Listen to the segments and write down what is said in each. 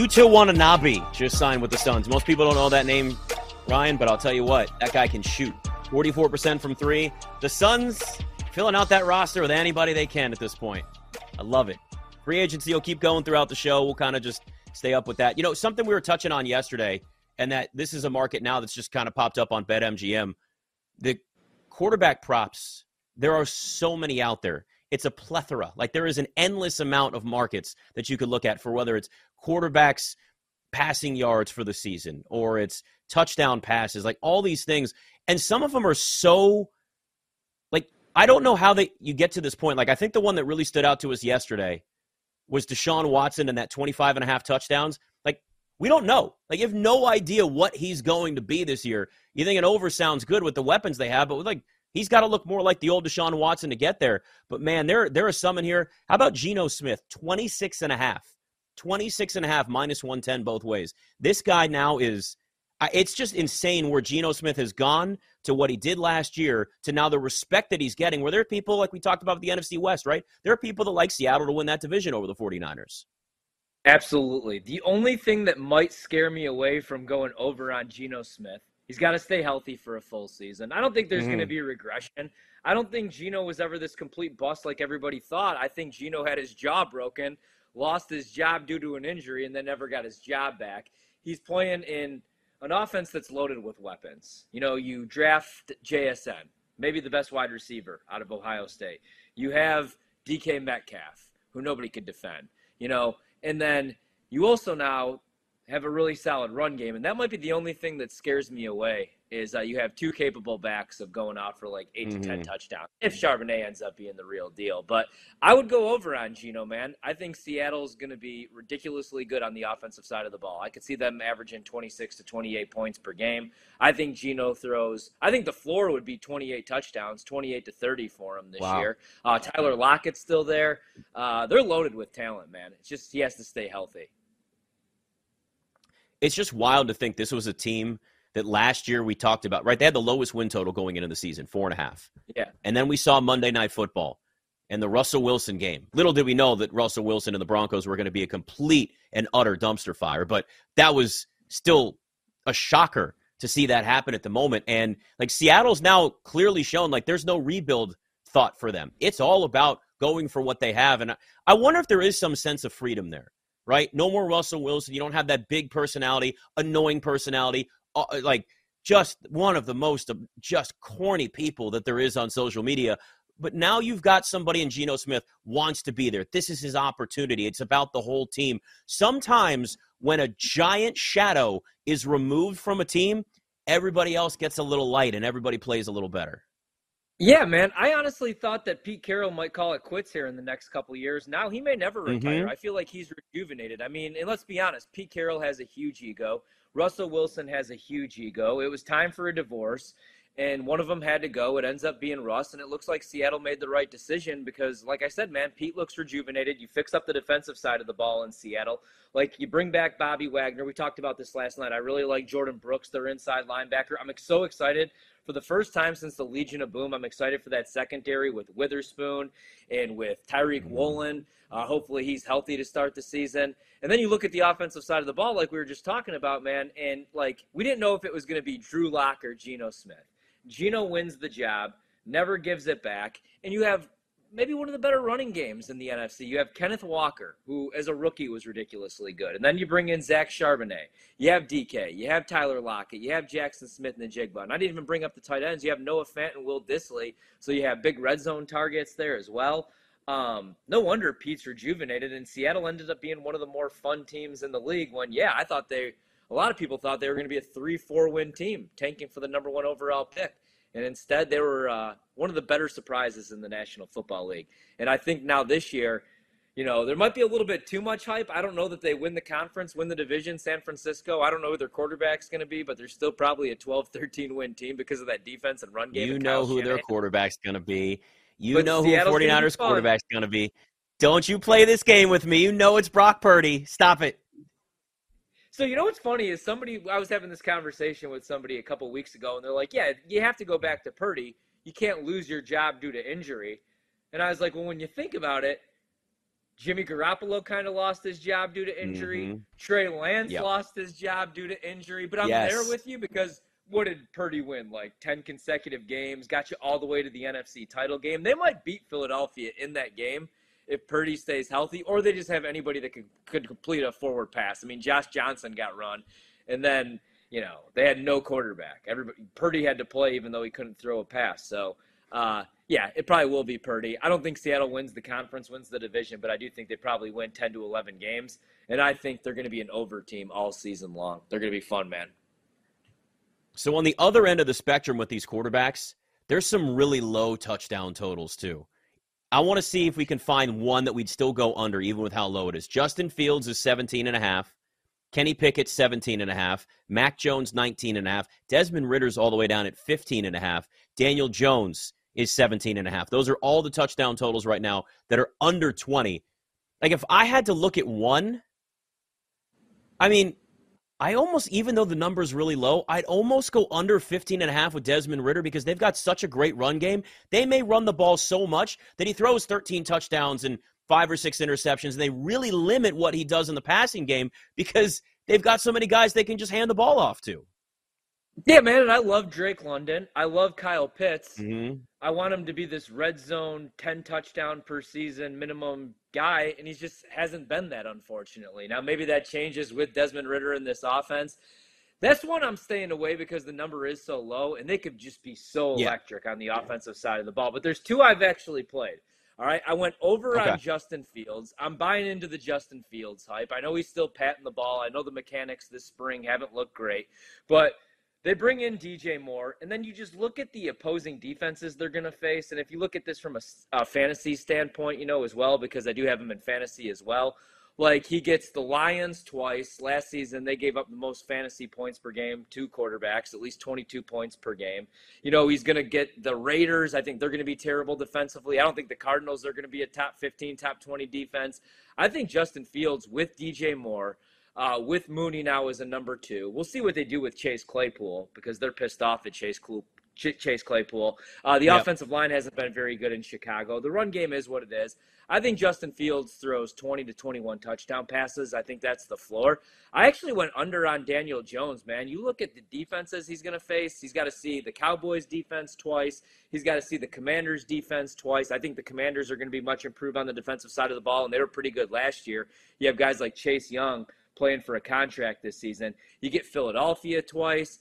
Yuta Watanabe just signed with the Suns. Most people don't know that name, Ryan, but I'll tell you what, that guy can shoot. 44% from three. The Suns filling out that roster with anybody they can at this point. I love it. Free agency will keep going throughout the show. We'll kind of just stay up with that. You know, something we were touching on yesterday, and that this is a market now that's just kind of popped up on BetMGM. The quarterback props, there are so many out there. It's a plethora. Like there is an endless amount of markets that you could look at for whether it's quarterbacks passing yards for the season or it's touchdown passes, like all these things. And some of them are so like I don't know how they you get to this point. Like I think the one that really stood out to us yesterday was Deshaun Watson and that 25 and a half touchdowns. Like we don't know. Like you have no idea what he's going to be this year. You think an over sounds good with the weapons they have, but with like He's got to look more like the old Deshaun Watson to get there. But man, there there are some in here. How about Geno Smith? 26 and a half. 26 and a half minus 110 both ways. This guy now is it's just insane where Geno Smith has gone to what he did last year to now the respect that he's getting. Where there are people like we talked about the NFC West, right? There are people that like Seattle to win that division over the 49ers. Absolutely. The only thing that might scare me away from going over on Geno Smith He's got to stay healthy for a full season. I don't think there's mm-hmm. going to be a regression. I don't think Geno was ever this complete bust like everybody thought. I think Geno had his jaw broken, lost his job due to an injury, and then never got his job back. He's playing in an offense that's loaded with weapons. You know, you draft JSN, maybe the best wide receiver out of Ohio State. You have DK Metcalf, who nobody could defend. You know, and then you also now have a really solid run game, and that might be the only thing that scares me away is uh, you have two capable backs of going out for like 8 mm-hmm. to ten touchdowns if Charbonnet ends up being the real deal. But I would go over on Geno, man. I think Seattle's going to be ridiculously good on the offensive side of the ball. I could see them averaging 26 to 28 points per game. I think Geno throws. I think the floor would be 28 touchdowns, 28 to 30 for him this wow. year. Uh, Tyler Lockett's still there. Uh, they're loaded with talent, man. It's just he has to stay healthy it's just wild to think this was a team that last year we talked about, right? They had the lowest win total going into the season, four and a half. Yeah. And then we saw Monday Night Football and the Russell Wilson game. Little did we know that Russell Wilson and the Broncos were going to be a complete and utter dumpster fire, but that was still a shocker to see that happen at the moment. And like Seattle's now clearly shown like there's no rebuild thought for them. It's all about going for what they have. And I wonder if there is some sense of freedom there right? No more Russell Wilson. You don't have that big personality, annoying personality, uh, uh like just one of the most just corny people that there is on social media. But now you've got somebody in Geno Smith wants to be there. This is his opportunity. It's about the whole team. Sometimes when a giant shadow is removed from a team, everybody else gets a little light and everybody plays a little better. Yeah, man. I honestly thought that Pete Carroll might call it quits here in the next couple years. Now he may never retire. Mm-hmm. I feel like he's rejuvenated. I mean, and let's be honest, Pete Carroll has a huge ego. Russell Wilson has a huge ego. It was time for a divorce, and one of them had to go. It ends up being Russ, and it looks like Seattle made the right decision because, like I said, man, Pete looks rejuvenated. You fix up the defensive side of the ball in Seattle. Like you bring back Bobby Wagner. We talked about this last night. I really like Jordyn Brooks, their inside linebacker. I'm so excited for the first time since the Legion of Boom, I'm excited for that secondary with Witherspoon and with Tariq mm-hmm. Woolen. Uh, hopefully, he's healthy to start the season. And then you look at the offensive side of the ball, like we were just talking about, man, and like we didn't know if it was going to be Drew Lock or Geno Smith. Geno wins the job, never gives it back, and you have maybe one of the better running games in the NFC. You have Kenneth Walker, who as a rookie was ridiculously good. And then you bring in Zach Charbonnet. You have DK. You have Tyler Lockett. You have Jackson Smith-Njigba. And I didn't even bring up the tight ends. You have Noah Fant and Will Dissly. So you have big red zone targets there as well. Um, no wonder Pete's rejuvenated. And Seattle ended up being one of the more fun teams in the league when, yeah, I thought they, a lot of people thought they were going to be a 3 4 win team, tanking for the number one overall pick and instead they were uh, one of the better surprises in the National Football League. And I think now this year, you know, there might be a little bit too much hype. I don't know that they win the conference, win the division, San Francisco. I don't know who their quarterback's going to be, but they're still probably a 12 13 win team because of that defense and run game. You know who Shanahan. their quarterback's going to be. You but know Seattle's who 49ers quarterback's going to be. Don't you play this game with me. You know it's Brock Purdy. Stop it. So you know what's funny is somebody I was having this conversation with somebody a couple weeks ago, and they're like, "Yeah, you have to go back to Purdy. You can't lose your job due to injury." And I was like, "Well, when you think about it, Jimmy Garoppolo kind of lost his job due to injury. Mm-hmm. Trey Lance yep. lost his job due to injury. But I'm yes. there with you because what did Purdy win? Like 10 consecutive games, got you all the way to the NFC title game. They might beat Philadelphia in that game if Purdy stays healthy, or they just have anybody that could, could complete a forward pass. I mean, Josh Johnson got run, and then, you know, they had no quarterback. Everybody Purdy had to play even though he couldn't throw a pass. So, uh, yeah, it probably will be Purdy. I don't think Seattle wins the conference, wins the division, but I do think they probably win 10 to 11 games. And I think they're going to be an over team all season long. They're going to be fun, man. So on the other end of the spectrum with these quarterbacks, there's some really low touchdown totals too. I want to see if we can find one that we'd still go under, even with how low it is. Justin Fields is 17 and a half. Kenny Pickett 17 and a half, Mac Jones 19 and a half, Desmond Ridder's all the way down at 15 and a half, Daniel Jones is 17 and a half. Those are all the touchdown totals right now that are under 20. Like if I had to look at one, I mean, I almost even though the number is really low, I'd almost go under 15 and a half with Desmond Ridder because they've got such a great run game. They may run the ball so much that he throws 13 touchdowns and five or six interceptions and they really limit what he does in the passing game because they've got so many guys they can just hand the ball off to. Yeah, man, and I love Drake London. I love Kyle Pitts. Mm-hmm. I want him to be this red zone, 10 touchdown per season minimum guy, and he just hasn't been that, unfortunately. Now, maybe that changes with Desmond Ridder in this offense. That's one I'm staying away because the number is so low, and they could just be so yeah. electric on the offensive side of the ball. But there's two I've actually played. All right, I went over okay. on Justin Fields. I'm buying into the Justin Fields hype. I know he's still patting the ball. I know the mechanics this spring haven't looked great, but – they bring in DJ Moore, and then you just look at the opposing defenses they're going to face. And if you look at this from a, a, fantasy standpoint, you know, as well, because I do have him in fantasy as well. Like he gets the Lions twice. Last season, they gave up the most fantasy points per game, two quarterbacks, at least 22 points per game. You know, he's going to get the Raiders. I think they're going to be terrible defensively. I don't think the Cardinals are going to be a top 15, top 20 defense. I think Justin Fields with DJ Moore uh, with Mooney now as a number two. We'll see what they do with Chase Claypool because they're pissed off at Chase Claypool. Chase Claypool. Uh, the yep. offensive line hasn't been very good in Chicago. The run game is what it is. I think Justin Fields throws 20 to 21 touchdown passes. I think that's the floor. I actually went under on Daniel Jones, man. You look at the defenses he's going to face. He's got to see the Cowboys defense twice. He's got to see the Commanders defense twice. I think the Commanders are going to be much improved on the defensive side of the ball, and they were pretty good last year. You have guys like Chase Young playing for a contract this season. You get Philadelphia twice.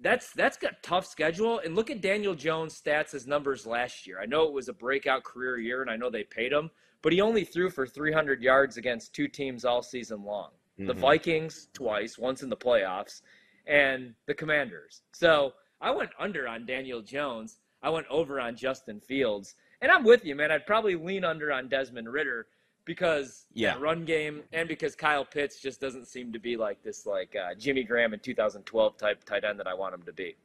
That's that's got tough schedule. And look at Daniel Jones' stats his numbers last year. I know it was a breakout career year, and I know they paid him, but he only threw for 300 yards against two teams all season long. Mm-hmm. The Vikings twice, once in the playoffs, and the Commanders. So I went under on Daniel Jones. I went over on Justin Fields. And I'm with you, man. I'd probably lean under on Desmond Ridder because yeah, run game and because Kyle Pitts just doesn't seem to be like this like uh, Jimmy Graham in 2012 type tight end that I want him to be.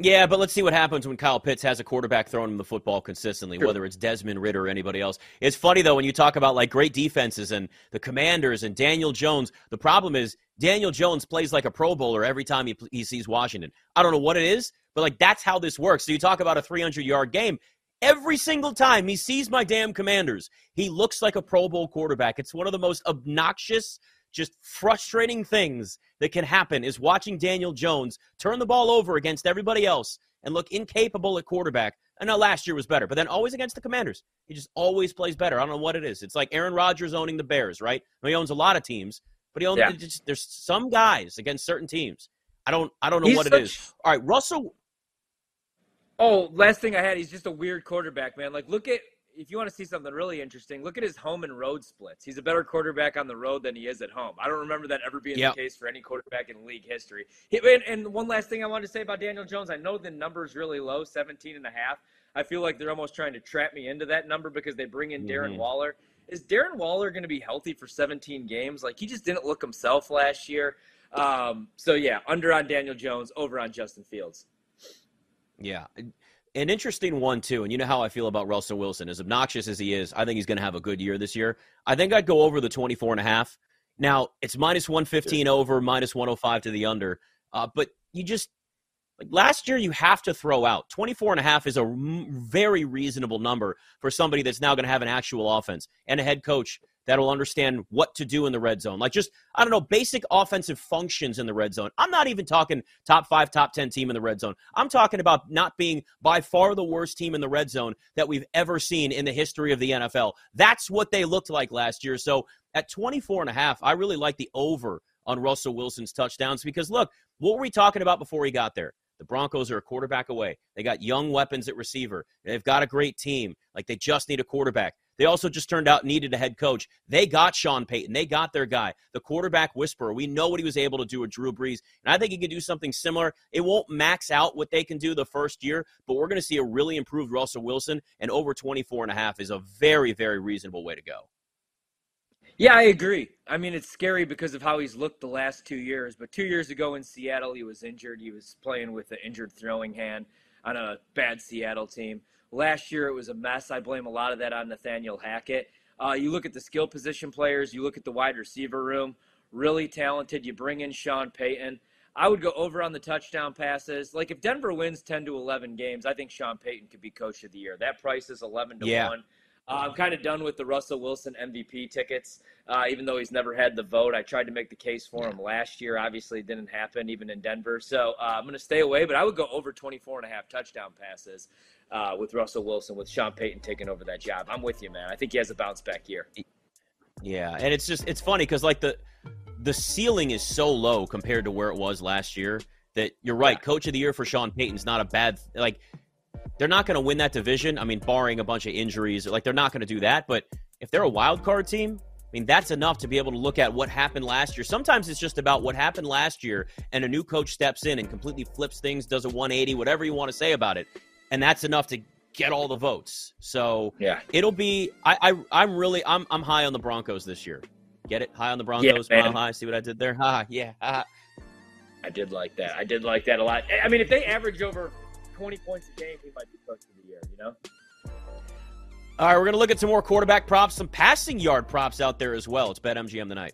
Yeah, but let's see what happens when Kyle Pitts has a quarterback throwing him the football consistently, sure. whether it's Desmond Ridder or anybody else. It's funny though when you talk about like great defenses and the Commanders and Daniel Jones. The problem is Daniel Jones plays like a Pro Bowler every time he, he sees Washington. I don't know what it is, but like that's how this works. So you talk about a 300 yard game. Every single time he sees my damn commanders, he looks like a Pro Bowl quarterback. It's one of the most obnoxious, just frustrating things that can happen is watching Daniel Jones turn the ball over against everybody else and look incapable at quarterback. I know last year was better, but then always against the Commanders, he just always plays better. I don't know what it is. It's like Aaron Rodgers owning the Bears, right? he owns a lot of teams, but he owns yeah. just, there's some guys against certain teams. I don't I don't know He's what such, it is. All right, Russell Oh, last thing I had, he's just a weird quarterback, man. Like, look at if you want to see something really interesting, look at his home and road splits. He's a better quarterback on the road than he is at home. I don't remember that ever being yep. the case for any quarterback in league history. And, and, one last thing I wanted to say about Daniel Jones, I know the number is really low, 17 and a half. I feel like they're almost trying to trap me into that number because they bring in Darren mm-hmm. Waller. Is Darren Waller going to be healthy for 17 games? Like he just didn't look himself last year. Um, so yeah, under on Daniel Jones, over on Justin Fields. Yeah an interesting one too, and you know how I feel about Russell Wilson. As obnoxious as he is, I think he's going to have a good year this year. I think I'd go over the 24 and a half. Now, it's minus 115 over, minus 105 to the under. Uh, but you just Like last year, you have to throw out 24 and a half is a very reasonable number for somebody that's now going to have an actual offense and a head coach that'll understand what to do in the red zone. Like just, I don't know, basic offensive functions in the red zone. I'm not even talking top five, top 10 team in the red zone. I'm talking about not being by far the worst team in the red zone that we've ever seen in the history of the NFL. That's what they looked like last year. So at 24 and a half, I really like the over on Russell Wilson's touchdowns because look, what were we talking about before he got there? The Broncos are a quarterback away. They got young weapons at receiver. They've got a great team. Like they just need a quarterback. They also just turned out needed a head coach. They got Sean Payton. They got their guy, the quarterback whisperer. We know what he was able to do with Drew Brees, and I think he can do something similar. It won't max out what they can do the first year, but we're going to see a really improved Russell Wilson, and over 24 and a half is a very, very reasonable way to go. Yeah, I agree. I mean, it's scary because of how he's looked the last two years. But two years ago in Seattle, he was injured. He was playing with an injured throwing hand on a bad Seattle team. Last year, it was a mess. I blame a lot of that on Nathaniel Hackett. Uh, you look at the skill position players, you look at the wide receiver room, really talented. You bring in Sean Payton. I would go over on the touchdown passes. Like if Denver wins 10 to 11 games, I think Sean Payton could be coach of the year. That price is 11 to yeah. 1. Uh, I'm kind of done with the Russell Wilson MVP tickets, uh, even though he's never had the vote. I tried to make the case for him last year. Obviously, it didn't happen, even in Denver. So uh, I'm going to stay away, but I would go over 24 and a half touchdown passes uh, with Russell Wilson, with Sean Payton taking over that job. I'm with you, man. I think he has a bounce back year. Yeah, and it's just it's funny because like the the ceiling is so low compared to where it was last year that you're right. Yeah. Coach of the year for Sean Payton's not a bad like they're not going to win that division. I mean, barring a bunch of injuries, like they're not going to do that. But if they're a wild card team, I mean, that's enough to be able to look at what happened last year. Sometimes it's just about what happened last year, and a new coach steps in and completely flips things, does a 180, whatever you want to say about it, and that's enough to get all the votes. So yeah, it'll be. I, I I'm really I'm I'm high on the Broncos this year. Get it? High on the Broncos, yeah, mile high. See what I did there? Ha, yeah. Ha. I did like that. I did like that a lot. I mean, if they average over 20 points a game, we might be coach of the year, you know? All right, we're going to look at some more quarterback props, some passing yard props out there as well. It's BetMGM tonight.